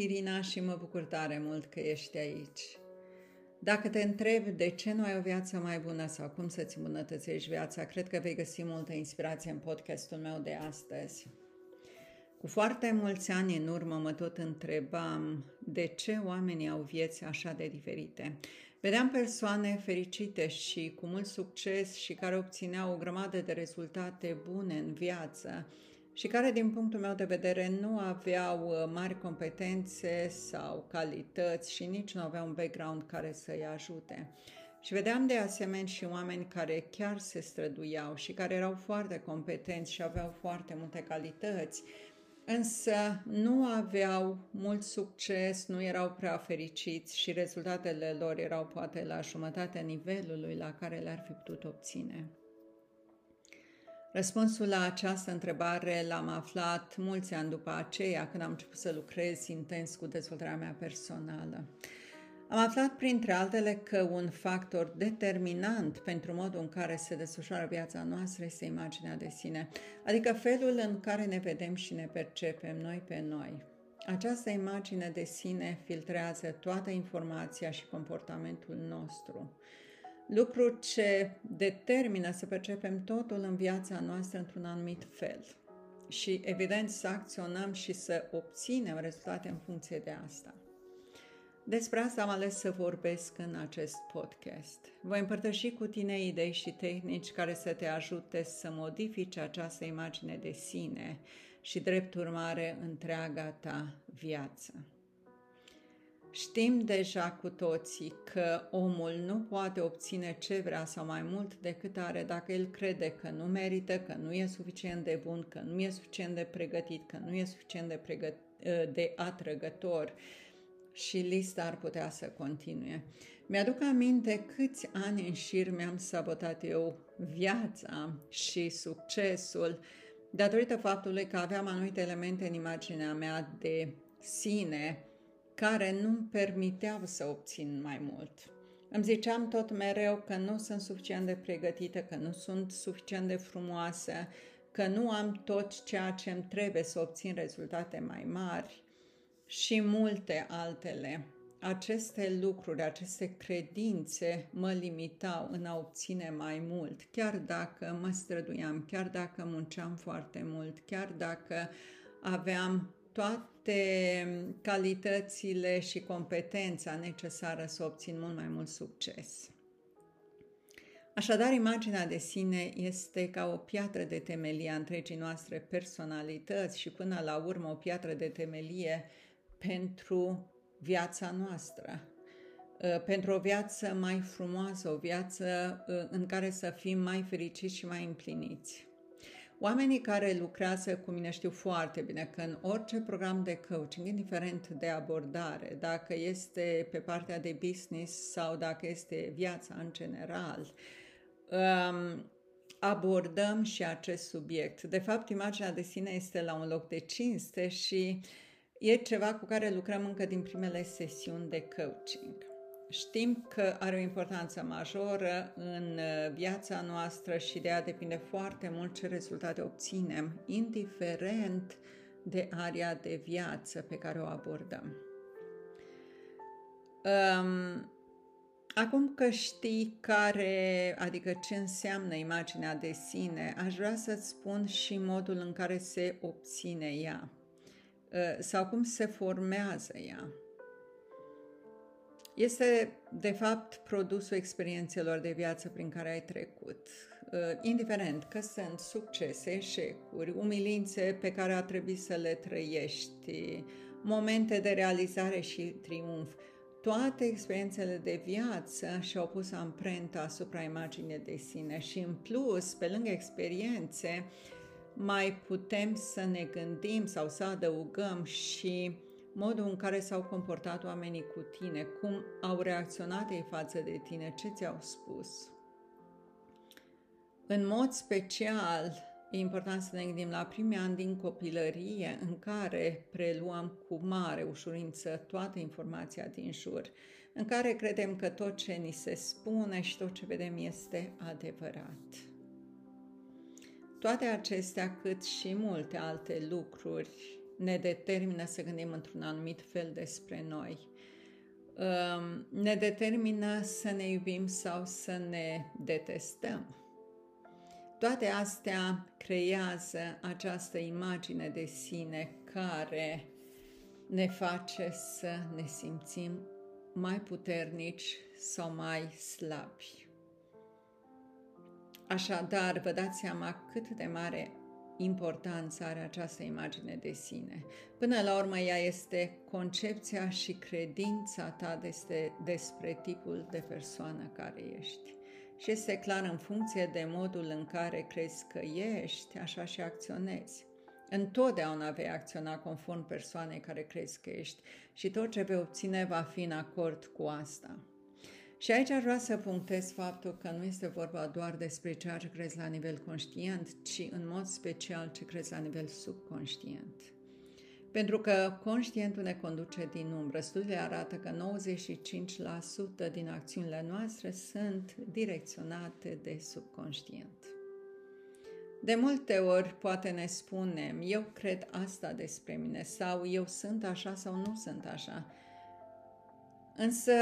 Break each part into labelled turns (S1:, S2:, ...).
S1: Irina și mă bucur tare mult că ești aici. Dacă te întrebi de ce nu ai o viață mai bună sau cum să-ți îmbunătățești viața, cred că vei găsi multă inspirație în podcastul meu de astăzi. Cu foarte mulți ani în urmă mă tot întrebam de ce oamenii au vieți așa de diferite. Vedeam persoane fericite și cu mult succes și care obțineau o grămadă de rezultate bune în viață, și care, din punctul meu de vedere, nu aveau uh, mari competențe sau calități și nici nu aveau un background care să-i ajute. Și vedeam de asemenea și oameni care chiar se străduiau și care erau foarte competenți și aveau foarte multe calități, însă nu aveau mult succes, nu erau prea fericiți și rezultatele lor erau poate la jumătatea nivelului la care le-ar fi putut obține. Răspunsul la această întrebare l-am aflat mulți ani după aceea, când am început să lucrez intens cu dezvoltarea mea personală. Am aflat, printre altele, că un factor determinant pentru modul în care se desfășoară viața noastră este imaginea de sine, adică felul în care ne vedem și ne percepem noi pe noi. Această imagine de sine filtrează toată informația și comportamentul nostru lucru ce determină să percepem totul în viața noastră într-un anumit fel. Și, evident, să acționăm și să obținem rezultate în funcție de asta. Despre asta am ales să vorbesc în acest podcast. Voi împărtăși cu tine idei și tehnici care să te ajute să modifici această imagine de sine și, drept urmare, întreaga ta viață. Știm deja cu toții că omul nu poate obține ce vrea sau mai mult decât are dacă el crede că nu merită, că nu e suficient de bun, că nu e suficient de pregătit, că nu e suficient de, pregăt- ă, de atrăgător și lista ar putea să continue. Mi-aduc aminte câți ani în șir mi-am sabotat eu viața și succesul datorită faptului că aveam anumite elemente în imaginea mea de sine care nu-mi permiteau să obțin mai mult. Îmi ziceam tot mereu că nu sunt suficient de pregătită, că nu sunt suficient de frumoasă, că nu am tot ceea ce îmi trebuie să obțin rezultate mai mari și multe altele. Aceste lucruri, aceste credințe mă limitau în a obține mai mult, chiar dacă mă străduiam, chiar dacă munceam foarte mult, chiar dacă aveam toate calitățile și competența necesară să obțin mult mai mult succes. Așadar, imaginea de sine este ca o piatră de temelie a întregii noastre personalități și până la urmă o piatră de temelie pentru viața noastră, uh, pentru o viață mai frumoasă, o viață uh, în care să fim mai fericiți și mai împliniți. Oamenii care lucrează cu mine știu foarte bine că în orice program de coaching, indiferent de abordare, dacă este pe partea de business sau dacă este viața în general, um, abordăm și acest subiect. De fapt, imaginea de sine este la un loc de cinste și e ceva cu care lucrăm încă din primele sesiuni de coaching. Știm că are o importanță majoră în uh, viața noastră și de ea depinde foarte mult ce rezultate obținem, indiferent de area de viață pe care o abordăm. Um, acum că știi care, adică ce înseamnă imaginea de sine, aș vrea să-ți spun și modul în care se obține ea uh, sau cum se formează ea. Este, de fapt, produsul experiențelor de viață prin care ai trecut. Uh, indiferent că sunt succese, eșecuri, umilințe pe care a trebuit să le trăiești, momente de realizare și triumf, toate experiențele de viață și-au pus amprenta asupra imaginii de sine și, în plus, pe lângă experiențe, mai putem să ne gândim sau să adăugăm și modul în care s-au comportat oamenii cu tine, cum au reacționat ei față de tine, ce ți-au spus. În mod special, e important să ne gândim la primii ani din copilărie în care preluăm cu mare ușurință toată informația din jur, în care credem că tot ce ni se spune și tot ce vedem este adevărat. Toate acestea, cât și multe alte lucruri, ne determină să gândim într-un anumit fel despre noi. Um, ne determină să ne iubim sau să ne detestăm. Toate astea creează această imagine de sine care ne face să ne simțim mai puternici sau mai slabi. Așadar, vă dați seama cât de mare importanță are această imagine de sine. Până la urmă, ea este concepția și credința ta despre, despre tipul de persoană care ești. Și este clar în funcție de modul în care crezi că ești, așa și acționezi. Întotdeauna vei acționa conform persoanei care crezi că ești și tot ce vei obține va fi în acord cu asta. Și aici aș vrea să punctez faptul că nu este vorba doar despre ceea ce crezi la nivel conștient, ci în mod special ce crezi la nivel subconștient. Pentru că conștientul ne conduce din umbră. Studiile arată că 95% din acțiunile noastre sunt direcționate de subconștient. De multe ori poate ne spunem, eu cred asta despre mine sau eu sunt așa sau nu sunt așa. Însă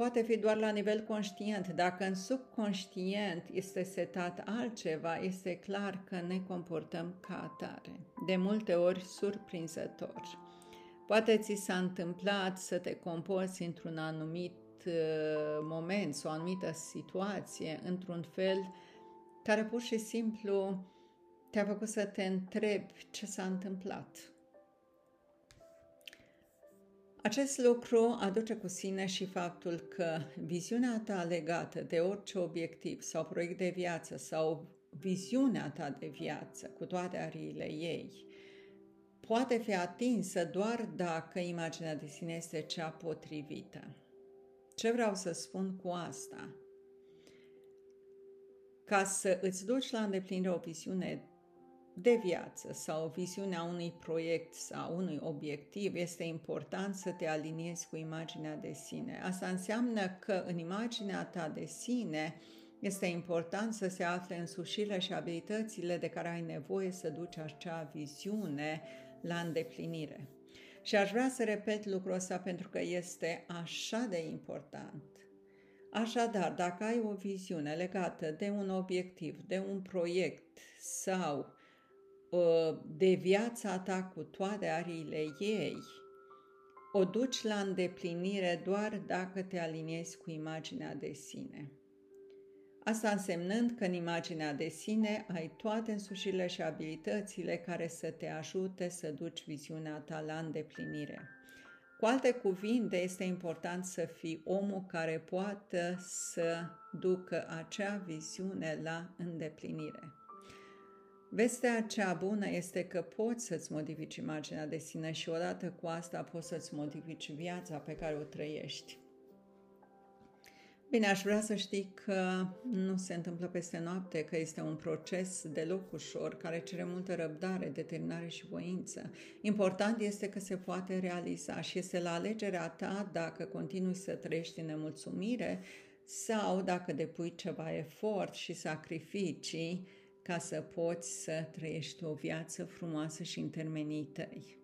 S1: poate fi doar la nivel conștient. Dacă în subconștient este setat altceva, este clar că ne comportăm ca atare. De multe ori surprinzător. Poate ți s-a întâmplat să te comporți într-un anumit uh, moment sau o anumită situație într-un fel care pur și simplu te-a făcut să te întrebi ce s-a întâmplat. Acest lucru aduce cu sine și faptul că viziunea ta legată de orice obiectiv sau proiect de viață sau viziunea ta de viață cu toate ariile ei poate fi atinsă doar dacă imaginea de sine este cea potrivită. Ce vreau să spun cu asta? Ca să îți duci la îndeplinire o viziune de viață sau viziunea unui proiect sau unui obiectiv, este important să te aliniezi cu imaginea de sine. Asta înseamnă că în imaginea ta de sine este important să se afle însușirile și abilitățile de care ai nevoie să duci acea viziune la îndeplinire. Și aș vrea să repet lucrul ăsta pentru că este așa de important. Așadar, dacă ai o viziune legată de un obiectiv, de un proiect sau Uh, de viața ta cu toate ariile ei, o duci la îndeplinire doar dacă te aliniezi cu imaginea de sine. Asta însemnând că în imaginea de sine ai toate însușirile și abilitățile care să te ajute să duci viziunea ta la îndeplinire. Cu alte cuvinte, este important să fii omul care poate să ducă acea viziune la îndeplinire. Vestea cea bună este că poți să-ți modifici imaginea de sine și odată cu asta poți să-ți modifici viața pe care o trăiești. Bine, aș vrea să știi că nu se întâmplă peste noapte, că este un proces deloc ușor, care cere multă răbdare, determinare și voință. Important este că se poate realiza și este la alegerea ta dacă continui să trăiești în nemulțumire sau dacă depui ceva efort și sacrificii ca să poți să trăiești o viață frumoasă și în termenii tăi.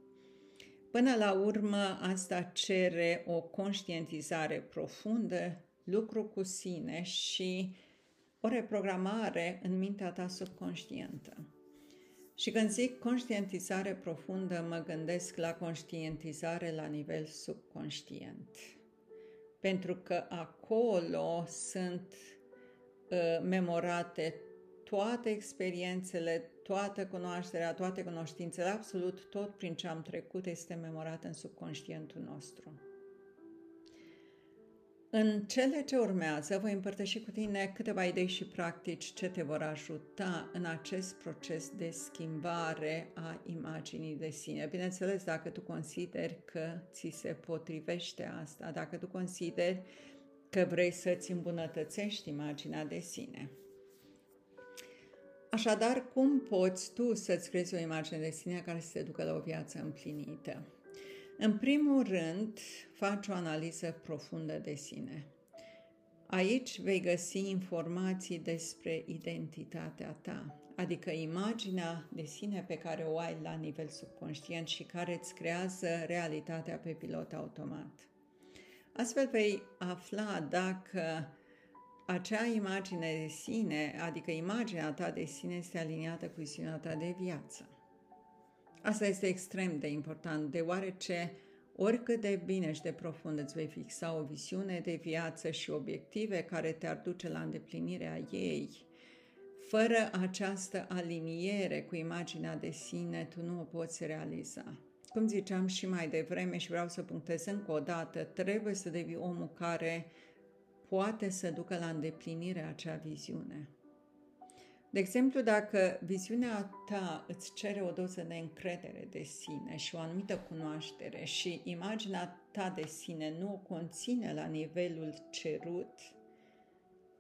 S1: Până la urmă, asta cere o conștientizare profundă, lucru cu sine și o reprogramare în mintea ta subconștientă. Și când zic conștientizare profundă, mă gândesc la conștientizare la nivel subconștient. Pentru că acolo sunt uh, memorate toate experiențele, toată cunoașterea, toate cunoștințele, absolut tot prin ce am trecut este memorat în subconștientul nostru. În cele ce urmează, voi împărtăși cu tine câteva idei și practici ce te vor ajuta în acest proces de schimbare a imaginii de sine. Bineînțeles, dacă tu consideri că ți se potrivește asta, dacă tu consideri că vrei să-ți îmbunătățești imaginea de sine. Așadar, cum poți tu să-ți crezi o imagine de sine care să te ducă la o viață împlinită? În primul rând, faci o analiză profundă de sine. Aici vei găsi informații despre identitatea ta. adică imaginea de sine pe care o ai la nivel subconștient și care îți creează realitatea pe pilot automat. Astfel vei afla dacă acea imagine de sine, adică imaginea ta de sine, este aliniată cu viziunea ta de viață. Asta este extrem de important, deoarece oricât de bine și de profund îți vei fixa o viziune de viață și obiective care te-ar duce la îndeplinirea ei, fără această aliniere cu imaginea de sine, tu nu o poți realiza. Cum ziceam și mai devreme și vreau să punctez încă o dată, trebuie să devii omul care poate să ducă la îndeplinire acea viziune. De exemplu, dacă viziunea ta îți cere o doză de încredere de sine și o anumită cunoaștere și imaginea ta de sine nu o conține la nivelul cerut,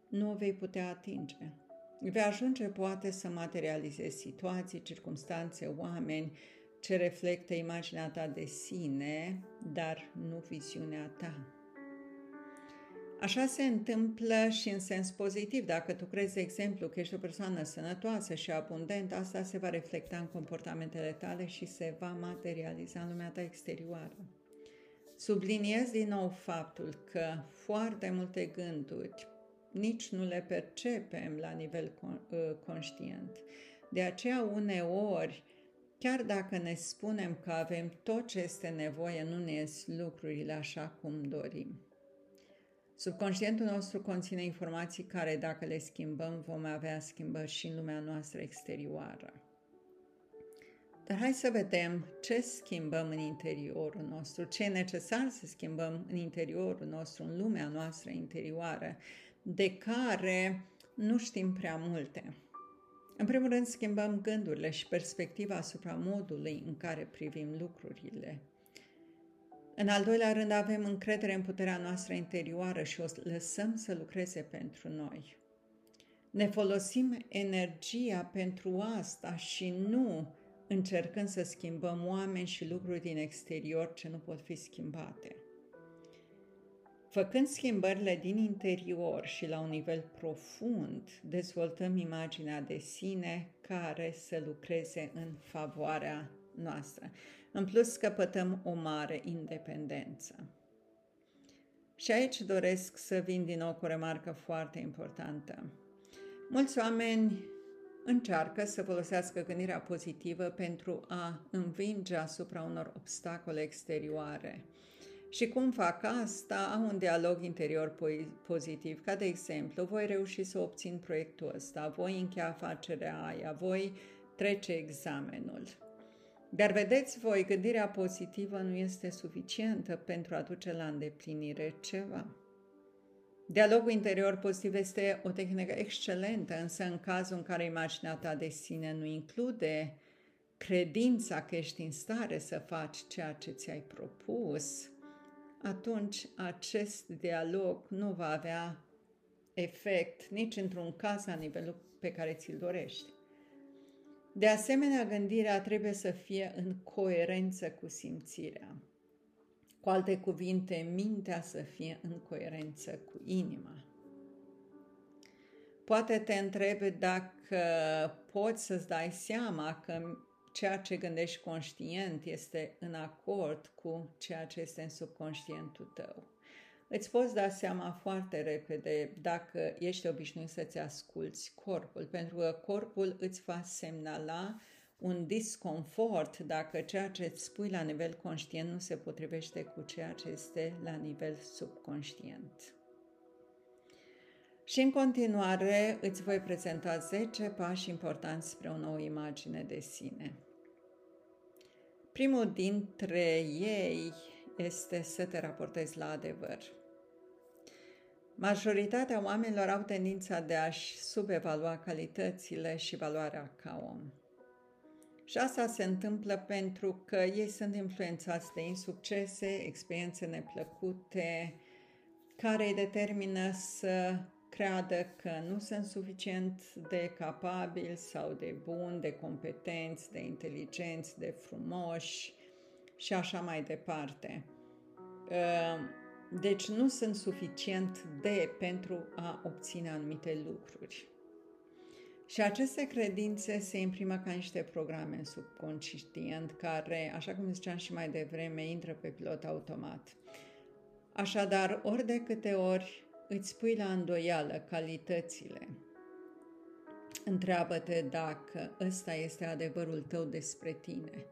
S1: nu o vei putea atinge. Vei ajunge poate să materializezi situații, circumstanțe, oameni ce reflectă imaginea ta de sine, dar nu viziunea ta. Așa se întâmplă și în sens pozitiv. Dacă tu crezi, de exemplu, că ești o persoană sănătoasă și abundentă, asta se va reflecta în comportamentele tale și se va materializa în lumea ta exterioară. Subliniez din nou faptul că foarte multe gânduri nici nu le percepem la nivel ă, conștient. De aceea, uneori, chiar dacă ne spunem că avem tot ce este nevoie, nu ne ies lucrurile așa cum dorim. Subconștientul nostru conține informații care, dacă le schimbăm, vom avea schimbări și în lumea noastră exterioară. Dar hai să vedem ce schimbăm în interiorul nostru, ce e necesar să schimbăm în interiorul nostru, în lumea noastră interioară, de care nu știm prea multe. În primul rând, schimbăm gândurile și perspectiva asupra modului în care privim lucrurile. În al doilea rând, avem încredere în puterea noastră interioară și o lăsăm să lucreze pentru noi. Ne folosim energia pentru asta și nu încercând să schimbăm oameni și lucruri din exterior ce nu pot fi schimbate. Făcând schimbările din interior și la un nivel profund, dezvoltăm imaginea de sine care să lucreze în favoarea noastră. În plus, căpătăm o mare independență. Și aici doresc să vin din nou cu o remarcă foarte importantă. Mulți oameni încearcă să folosească gândirea pozitivă pentru a învinge asupra unor obstacole exterioare. Și cum fac asta? Au un dialog interior pozitiv, ca de exemplu, voi reuși să obțin proiectul ăsta, voi încheia afacerea aia, voi trece examenul. Dar vedeți voi, gândirea pozitivă nu este suficientă pentru a duce la îndeplinire ceva. Dialogul interior pozitiv este o tehnică excelentă, însă în cazul în care imaginea ta de sine nu include credința că ești în stare să faci ceea ce ți-ai propus, atunci acest dialog nu va avea efect nici într-un caz la nivelul pe care ți-l dorești. De asemenea, gândirea trebuie să fie în coerență cu simțirea. Cu alte cuvinte, mintea să fie în coerență cu inima. Poate te întrebi dacă poți să-ți dai seama că ceea ce gândești conștient este în acord cu ceea ce este în subconștientul tău îți poți da seama foarte repede dacă ești obișnuit să-ți asculți corpul, pentru că corpul îți va semnala un disconfort dacă ceea ce îți spui la nivel conștient nu se potrivește cu ceea ce este la nivel subconștient. Și în continuare îți voi prezenta 10 pași importanți spre o nouă imagine de sine. Primul dintre ei este să te raportezi la adevăr. Majoritatea oamenilor au tendința de a-și subevalua calitățile și valoarea ca om. Și asta se întâmplă pentru că ei sunt influențați de insuccese, experiențe neplăcute, care îi determină să creadă că nu sunt suficient de capabili sau de buni, de competenți, de inteligenți, de frumoși, și așa mai departe. Ehm, deci nu sunt suficient de pentru a obține anumite lucruri. Și aceste credințe se imprimă ca niște programe în subconștient care, așa cum ziceam și mai devreme, intră pe pilot automat. Așadar, ori de câte ori îți pui la îndoială calitățile, întreabă-te dacă ăsta este adevărul tău despre tine.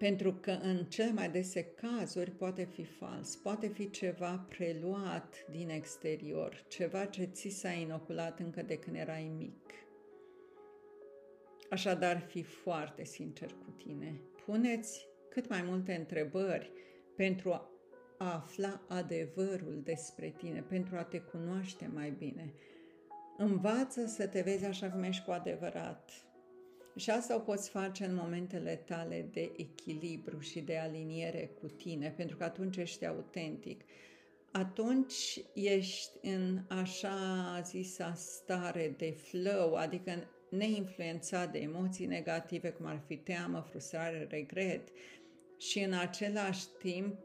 S1: Pentru că în cele mai dese cazuri poate fi fals, poate fi ceva preluat din exterior, ceva ce ți s-a inoculat încă de când erai mic. Așadar, fi foarte sincer cu tine. Puneți cât mai multe întrebări pentru a afla adevărul despre tine, pentru a te cunoaște mai bine. Învață să te vezi așa cum ești cu adevărat. Și asta o poți face în momentele tale de echilibru și de aliniere cu tine, pentru că atunci ești autentic. Atunci ești în așa zisa stare de flow, adică neinfluențat de emoții negative, cum ar fi teamă, frustrare, regret, și în același timp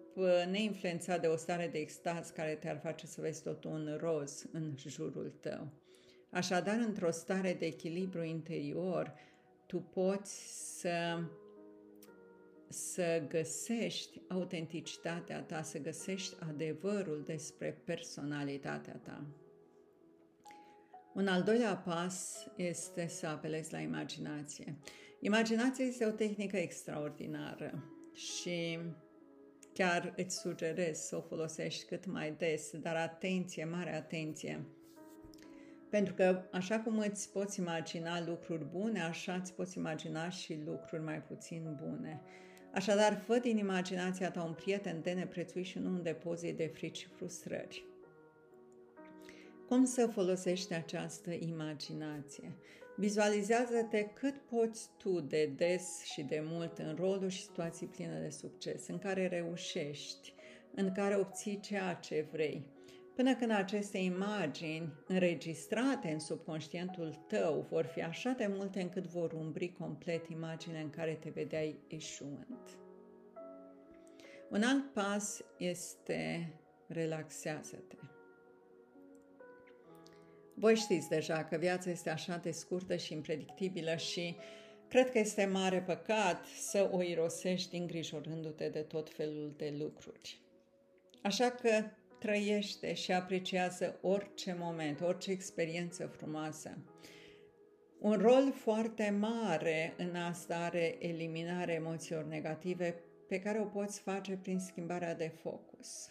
S1: neinfluențat de o stare de extaz care te-ar face să vezi totul în roz în jurul tău. Așadar, într-o stare de echilibru interior, tu poți să, să găsești autenticitatea ta, să găsești adevărul despre personalitatea ta. Un al doilea pas este să apelezi la imaginație. Imaginația este o tehnică extraordinară și chiar îți sugerez să o folosești cât mai des, dar atenție, mare atenție. Pentru că așa cum îți poți imagina lucruri bune, așa îți poți imagina și lucruri mai puțin bune. Așadar, fă din imaginația ta un prieten de neprețuit și nu un depozit de frici și frustrări. Cum să folosești această imaginație? Vizualizează-te cât poți tu de des și de mult în roluri și situații pline de succes, în care reușești, în care obții ceea ce vrei, până când aceste imagini înregistrate în subconștientul tău vor fi așa de multe încât vor umbri complet imaginea în care te vedeai eșuând. Un alt pas este relaxează-te. Voi știți deja că viața este așa de scurtă și impredictibilă și cred că este mare păcat să o irosești îngrijorându-te de tot felul de lucruri. Așa că trăiește și apreciază orice moment, orice experiență frumoasă. Un rol foarte mare în asta are eliminarea emoțiilor negative pe care o poți face prin schimbarea de focus.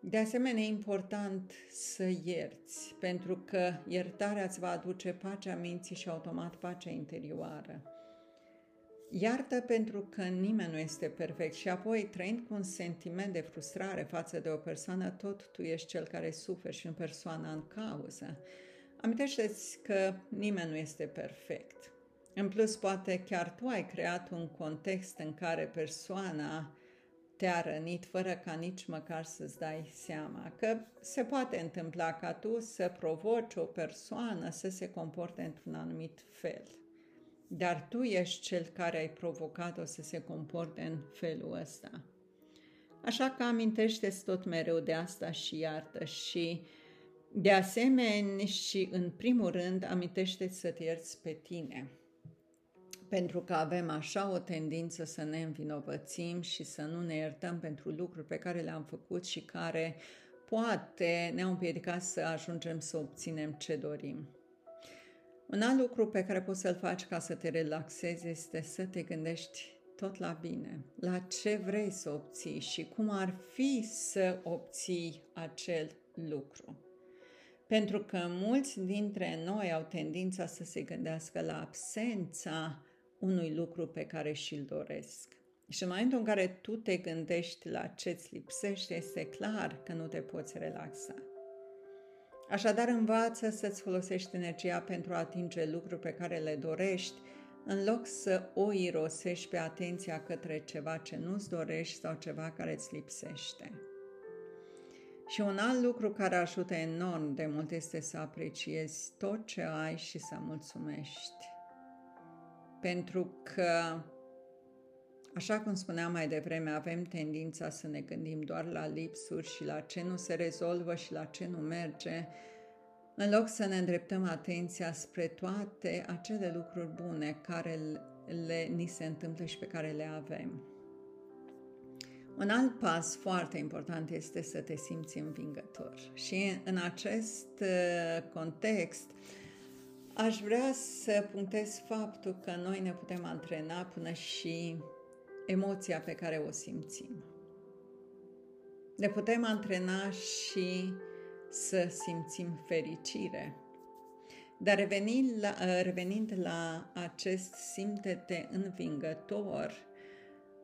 S1: De asemenea, e important să ierți, pentru că iertarea îți va aduce pacea minții și automat pacea interioară. Iartă pentru că nimeni nu este perfect și apoi, trăind cu un sentiment de frustrare față de o persoană, tot tu ești cel care suferi și în persoana în cauză. Amintește-ți că nimeni nu este perfect. În plus, poate chiar tu ai creat un context în care persoana te-a rănit fără ca nici măcar să-ți dai seama că se poate întâmpla ca tu să provoci o persoană să se comporte într-un anumit fel. Dar tu ești cel care ai provocat-o să se comporte în felul ăsta. Așa că amintește-ți tot mereu de asta și iartă și de asemenea și în primul rând amintește-ți să te ierți pe tine pentru că avem așa o tendință să ne învinovățim și să nu ne iertăm pentru lucruri pe care le-am făcut și care poate ne-au împiedicat să ajungem să obținem ce dorim. Un alt lucru pe care poți să-l faci ca să te relaxezi este să te gândești tot la bine, la ce vrei să obții și cum ar fi să obții acel lucru. Pentru că mulți dintre noi au tendința să se gândească la absența unui lucru pe care și-l doresc. Și în momentul în care tu te gândești la ce-ți lipsește, este clar că nu te poți relaxa. Așadar, învață să-ți folosești energia pentru a atinge lucruri pe care le dorești, în loc să o irosești pe atenția către ceva ce nu-ți dorești sau ceva care îți lipsește. Și un alt lucru care ajută enorm de mult este să apreciezi tot ce ai și să mulțumești. Pentru că, așa cum spuneam mai devreme, avem tendința să ne gândim doar la lipsuri și la ce nu se rezolvă și la ce nu merge, în loc să ne îndreptăm atenția spre toate acele lucruri bune care le, ni se întâmplă și pe care le avem. Un alt pas foarte important este să te simți învingător. Și în acest uh, context, aș vrea să punctez faptul că noi ne putem antrena până și emoția pe care o simțim. Ne putem antrena și să simțim fericire. Dar revenind la, uh, revenind la acest simte-te învingător,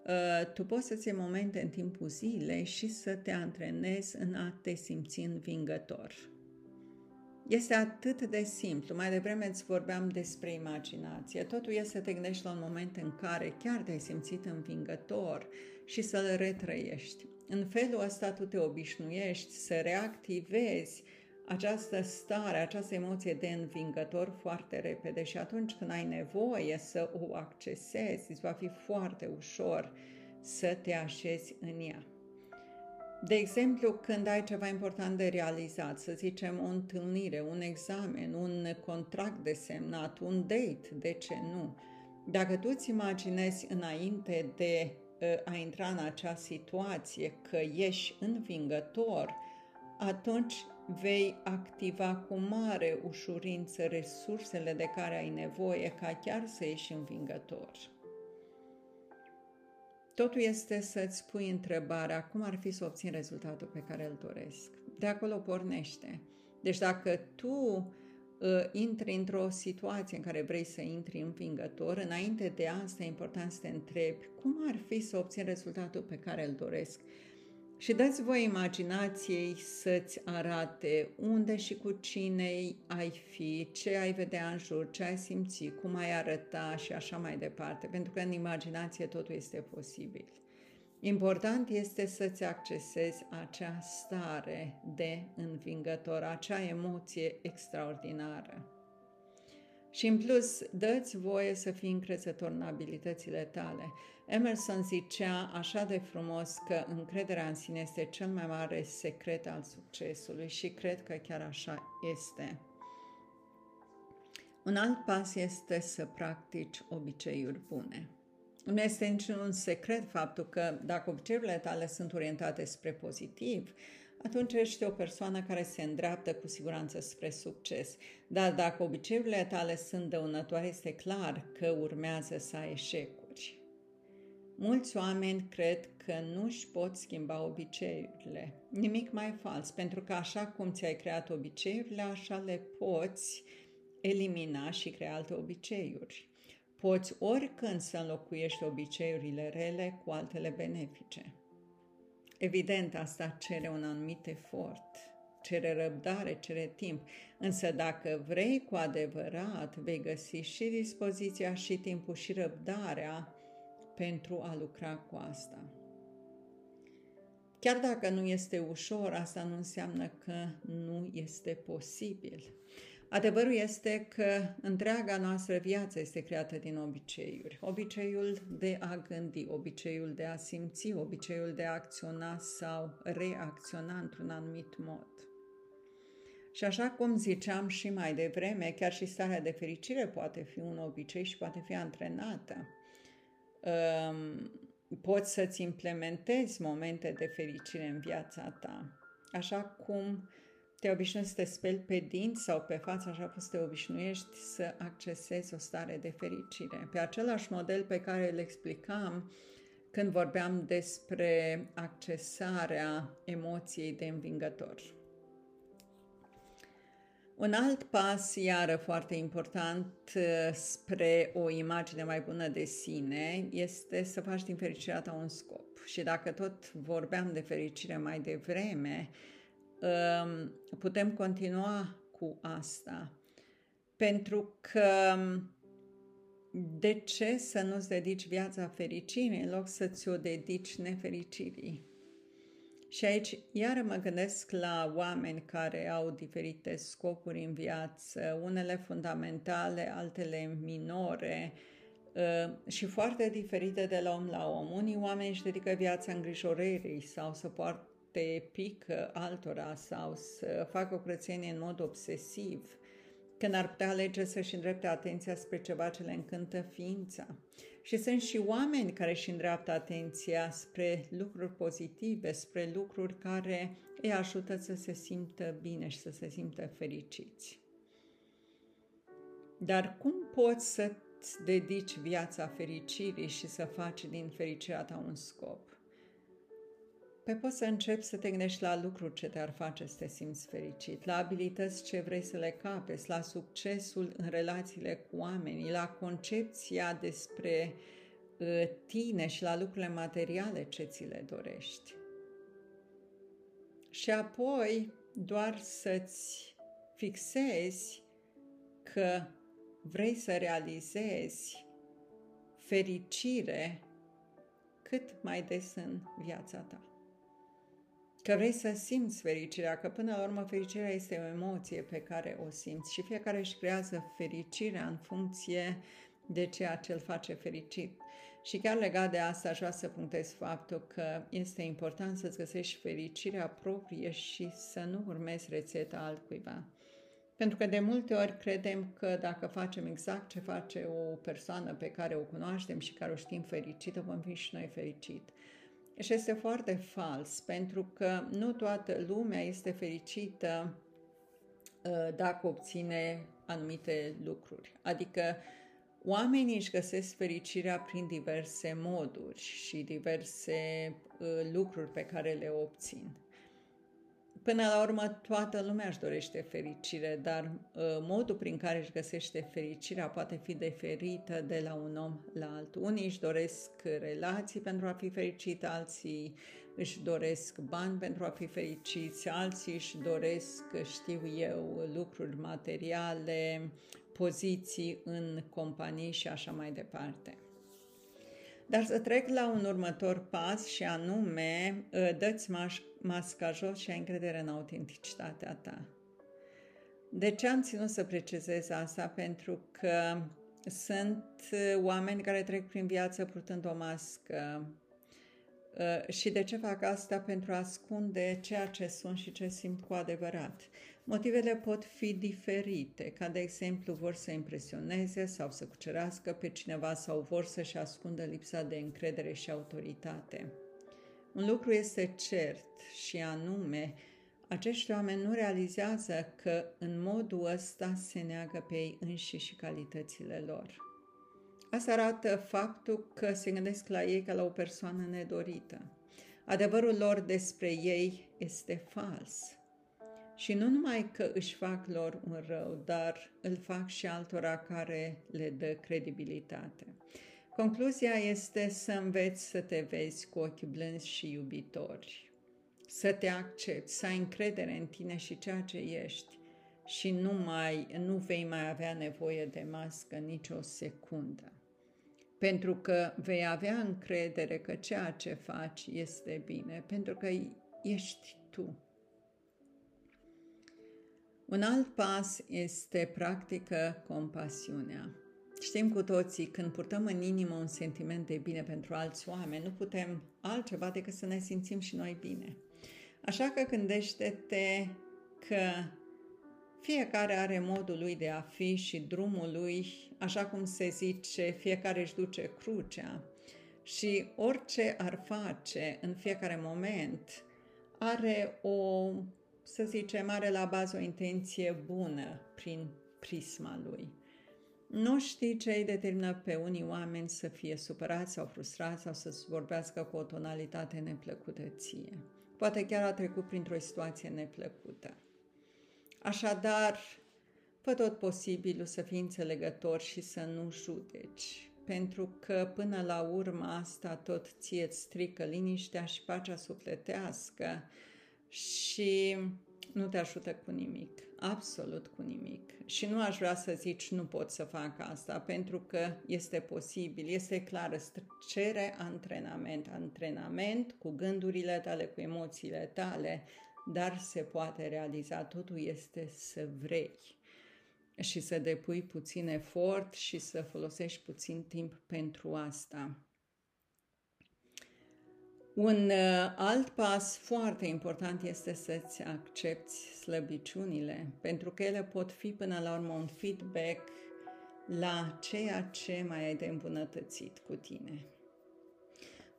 S1: Uh, tu poți să-ți iei momente în timpul zilei și să te antrenezi în a te simți învingător. Este atât de simplu. Mai devreme îți vorbeam despre imaginație. Totul este să te gândești la un moment în care chiar te-ai simțit învingător și să-l retrăiești. În felul ăsta tu te obișnuiești să reactivezi această stare, această emoție de învingător foarte repede și atunci când ai nevoie să o accesezi, îți va fi foarte ușor să te așezi în ea. De exemplu, când ai ceva important de realizat, să zicem o întâlnire, un examen, un contract de semnat, un date, de ce nu? Dacă tu îți imaginezi înainte de uh, a intra în acea situație că ești învingător, atunci vei activa cu mare ușurință resursele de care ai nevoie ca chiar să ieși învingător. Totul este să-ți pui întrebarea cum ar fi să obțin rezultatul pe care îl doresc. De acolo pornește. Deci dacă tu uh, intri într-o situație în care vrei să intri învingător, înainte de asta e important să te întrebi cum ar fi să obțin rezultatul pe care îl doresc și dați voi imaginației să-ți arate unde și cu cine ai fi, ce ai vedea în jur, ce ai simți, cum ai arăta și așa mai departe, pentru că în imaginație totul este posibil. Important este să-ți accesezi acea stare de învingător, acea emoție extraordinară. Și în plus, dă-ți voie să fii încrezător în abilitățile tale. Emerson zicea așa de frumos că încrederea în sine este cel mai mare secret al succesului și cred că chiar așa este. Un alt pas este să practici obiceiuri bune. Nu este niciun secret faptul că dacă obiceiurile tale sunt orientate spre pozitiv, atunci ești o persoană care se îndreaptă cu siguranță spre succes. Dar dacă obiceiurile tale sunt dăunătoare, este clar că urmează să ai eșecuri. Mulți oameni cred că nu își pot schimba obiceiurile. Nimic mai fals, pentru că așa cum ți-ai creat obiceiurile, așa le poți elimina și crea alte obiceiuri. Poți oricând să înlocuiești obiceiurile rele cu altele benefice. Evident, asta cere un anumit efort, cere răbdare, cere timp, însă dacă vrei cu adevărat, vei găsi și dispoziția, și timpul, și răbdarea pentru a lucra cu asta. Chiar dacă nu este ușor, asta nu înseamnă că nu este posibil. Adevărul este că întreaga noastră viață este creată din obiceiuri. Obiceiul de a gândi, obiceiul de a simți, obiceiul de a acționa sau reacționa într-un anumit mod. Și așa cum ziceam și mai devreme, chiar și starea de fericire poate fi un obicei și poate fi antrenată. Um, poți să-ți implementezi momente de fericire în viața ta. Așa cum te obișnuiești să te speli pe dinți sau pe față, așa cum te obișnuiești să accesezi o stare de fericire. Pe același model pe care îl explicam când vorbeam despre accesarea emoției de învingător. Un alt pas, iară foarte important, spre o imagine mai bună de sine, este să faci din fericirea ta un scop. Și dacă tot vorbeam de fericire mai devreme, Ehm, putem continua cu asta. Pentru că de ce să nu-ți dedici viața fericirii în loc să ți-o dedici nefericirii? Și aici iar mă gândesc la oameni care au diferite scopuri în viață, unele fundamentale, altele minore ehm, și foarte diferite de la om la om. Unii oameni își dedică viața îngrijorării sau să poartă te pică altora sau să facă o curățenie în mod obsesiv, când ar putea alege să-și îndrepte atenția spre ceva ce le încântă ființa. Și sunt și oameni care își îndreaptă atenția spre lucruri pozitive, spre lucruri care îi ajută să se simtă bine și să se simtă fericiți. Dar cum poți să-ți dedici viața fericirii și să faci din fericirea ta un scop? Pe poți să începi să te gândești la lucruri ce te-ar face să te simți fericit, la abilități ce vrei să le capezi, la succesul în relațiile cu oamenii, la concepția despre uh, tine și la lucrurile materiale ce ți le dorești. Și apoi doar să-ți fixezi că vrei să realizezi fericire cât mai des în viața ta că vrei să simți fericirea, că până la urmă fericirea este o emoție pe care o simți și fiecare își creează fericirea în funcție de ceea ce îl face fericit. Și chiar legat de asta aș vrea să punctez faptul că este important să-ți găsești fericirea proprie și să nu urmezi rețeta altcuiva. Pentru că de multe ori credem că dacă facem exact ce face o persoană pe care o cunoaștem și care o știm fericită, vom fi și noi fericit. Și este foarte fals, pentru că nu toată lumea este fericită uh, dacă obține anumite lucruri. Adică oamenii își găsesc fericirea prin diverse moduri și diverse uh, lucruri pe care le obțin. Până la urmă, toată lumea își dorește fericire, dar uh, modul prin care își găsește fericirea poate fi diferită de la un om la altul. Unii își doresc relații pentru a fi fericit, alții își doresc bani pentru a fi fericiți, alții își doresc, știu eu, lucruri materiale, poziții în companii și așa mai departe. Dar să trec la un următor pas și anume, ă, dă-ți masca jos și ai încredere în autenticitatea ta. De ce am ținut să precizez asta? Pentru că sunt oameni care trec prin viață purtând o mască. Ă, și de ce fac asta? Pentru a ascunde ceea ce sunt și ce simt cu adevărat. Motivele pot fi diferite, ca de exemplu vor să impresioneze sau să cucerească pe cineva sau vor să-și ascundă lipsa de încredere și autoritate. Un lucru este cert și anume, acești oameni nu realizează că în modul ăsta se neagă pe ei înși și calitățile lor. Asta arată faptul că se gândesc la ei ca la o persoană nedorită. Adevărul lor despre ei este fals și nu numai că își fac lor un rău, dar îl fac și altora care le dă credibilitate. Concluzia este să înveți să te vezi cu ochi blânzi și iubitori, să te accepti, să ai încredere în tine și ceea ce ești și nu, mai, nu vei mai avea nevoie de mască nicio secundă. Pentru că vei avea încredere că ceea ce faci este bine, pentru că ești tu. Un alt pas este practică compasiunea. Știm cu toții, când purtăm în inimă un sentiment de bine pentru alți oameni, nu putem altceva decât să ne simțim și noi bine. Așa că gândește-te că fiecare are modul lui de a fi și drumul lui, așa cum se zice, fiecare își duce crucea și orice ar face în fiecare moment are o să zicem, are la bază o intenție bună prin prisma lui. Nu știi ce îi determină pe unii oameni să fie supărați sau frustrați sau să vorbească cu o tonalitate neplăcută ție. Poate chiar a trecut printr-o situație neplăcută. Așadar, fă tot posibilul să fii înțelegător și să nu judeci, pentru că până la urmă asta tot ție îți strică liniștea și pacea sufletească și nu te ajută cu nimic, absolut cu nimic. Și nu aș vrea să zici nu pot să fac asta, pentru că este posibil, este clar, cere antrenament, antrenament cu gândurile tale, cu emoțiile tale, dar se poate realiza, totul este să vrei și să depui puțin efort și să folosești puțin timp pentru asta. Un uh, alt pas foarte important este să-ți accepti slăbiciunile, pentru că ele pot fi până la urmă un feedback la ceea ce mai ai de îmbunătățit cu tine.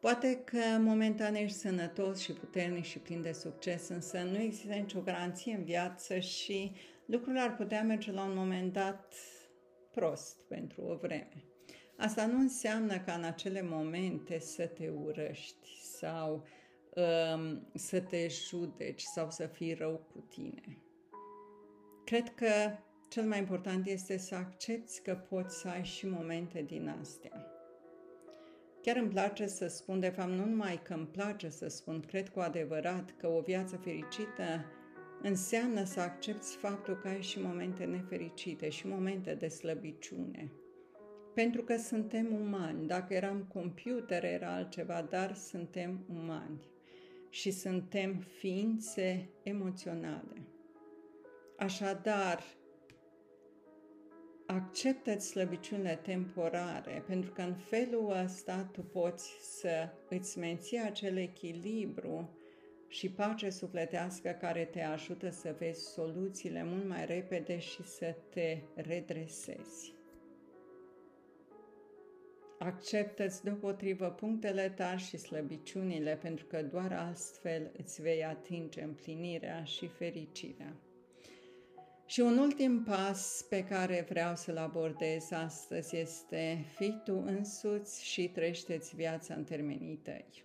S1: Poate că momentan ești sănătos și puternic și plin de succes, însă nu există nicio garanție în viață și lucrurile ar putea merge la un moment dat prost pentru o vreme. Asta nu înseamnă ca în acele momente să te urăști sau um, să te judeci sau să fii rău cu tine. Cred că cel mai important este să accepti că poți să ai și momente din astea. Chiar îmi place să spun, de fapt nu numai că îmi place să spun, cred cu adevărat că o viață fericită înseamnă să accepti faptul că ai și momente nefericite și momente de slăbiciune. Pentru că suntem umani. Dacă eram computer era altceva, dar suntem umani și suntem ființe emoționale. Așadar, acceptă slăbiciunile temporare, pentru că în felul ăsta tu poți să îți menții acel echilibru și pace sufletească care te ajută să vezi soluțiile mult mai repede și să te redresezi. Acceptă-ți deopotrivă punctele tari și slăbiciunile, pentru că doar astfel îți vei atinge împlinirea și fericirea. Și un ultim pas pe care vreau să-l abordez astăzi este fii tu însuți și trăiește-ți viața în termenii tăi.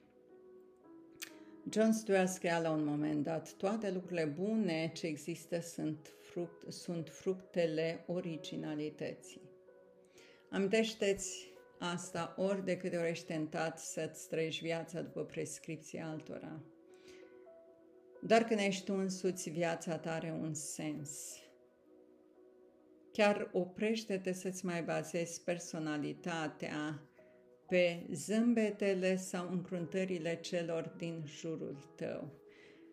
S1: John Stuart scria la un moment dat, toate lucrurile bune ce există sunt, fruct, sunt fructele originalității. Amintește-ți asta ori de câte ori ești tentat să-ți trăiești viața după prescripția altora. Dar când ești tu însuți, viața ta are un sens. Chiar oprește-te să-ți mai bazezi personalitatea pe zâmbetele sau încruntările celor din jurul tău.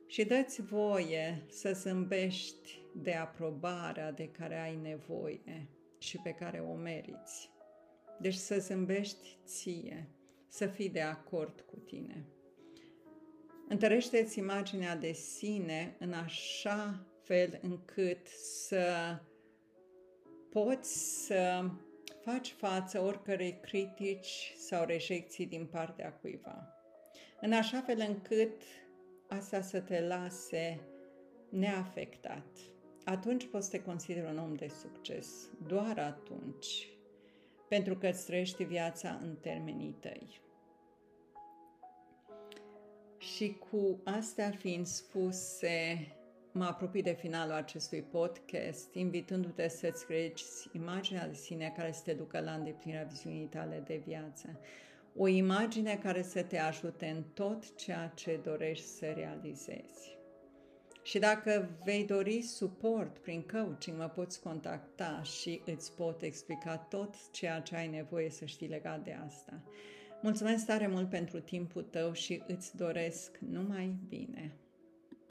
S1: Și dă-ți voie să zâmbești de aprobarea de care ai nevoie și pe care o meriți. Deci să zâmbești ție, să fii de acord cu tine. Întărește-ți imaginea de sine în așa fel încât să poți să faci față oricărei critici sau rejecții din partea cuiva, în așa fel încât asta să te lase neafectat. Atunci poți să te consideri un om de succes, doar atunci, pentru că îți trăiești viața în termenii tăi. Și cu astea fiind spuse, Mă apropii de finalul acestui podcast, invitându-te să-ți creezi imaginea de sine care să te ducă la îndeplinirea viziunii tale de viață. O imagine care să te ajute în tot ceea ce dorești să realizezi. Și dacă vei dori suport prin coaching, mă poți contacta și îți pot explica tot ceea ce ai nevoie să știi legat de asta. Mulțumesc tare mult pentru timpul tău și îți doresc numai bine!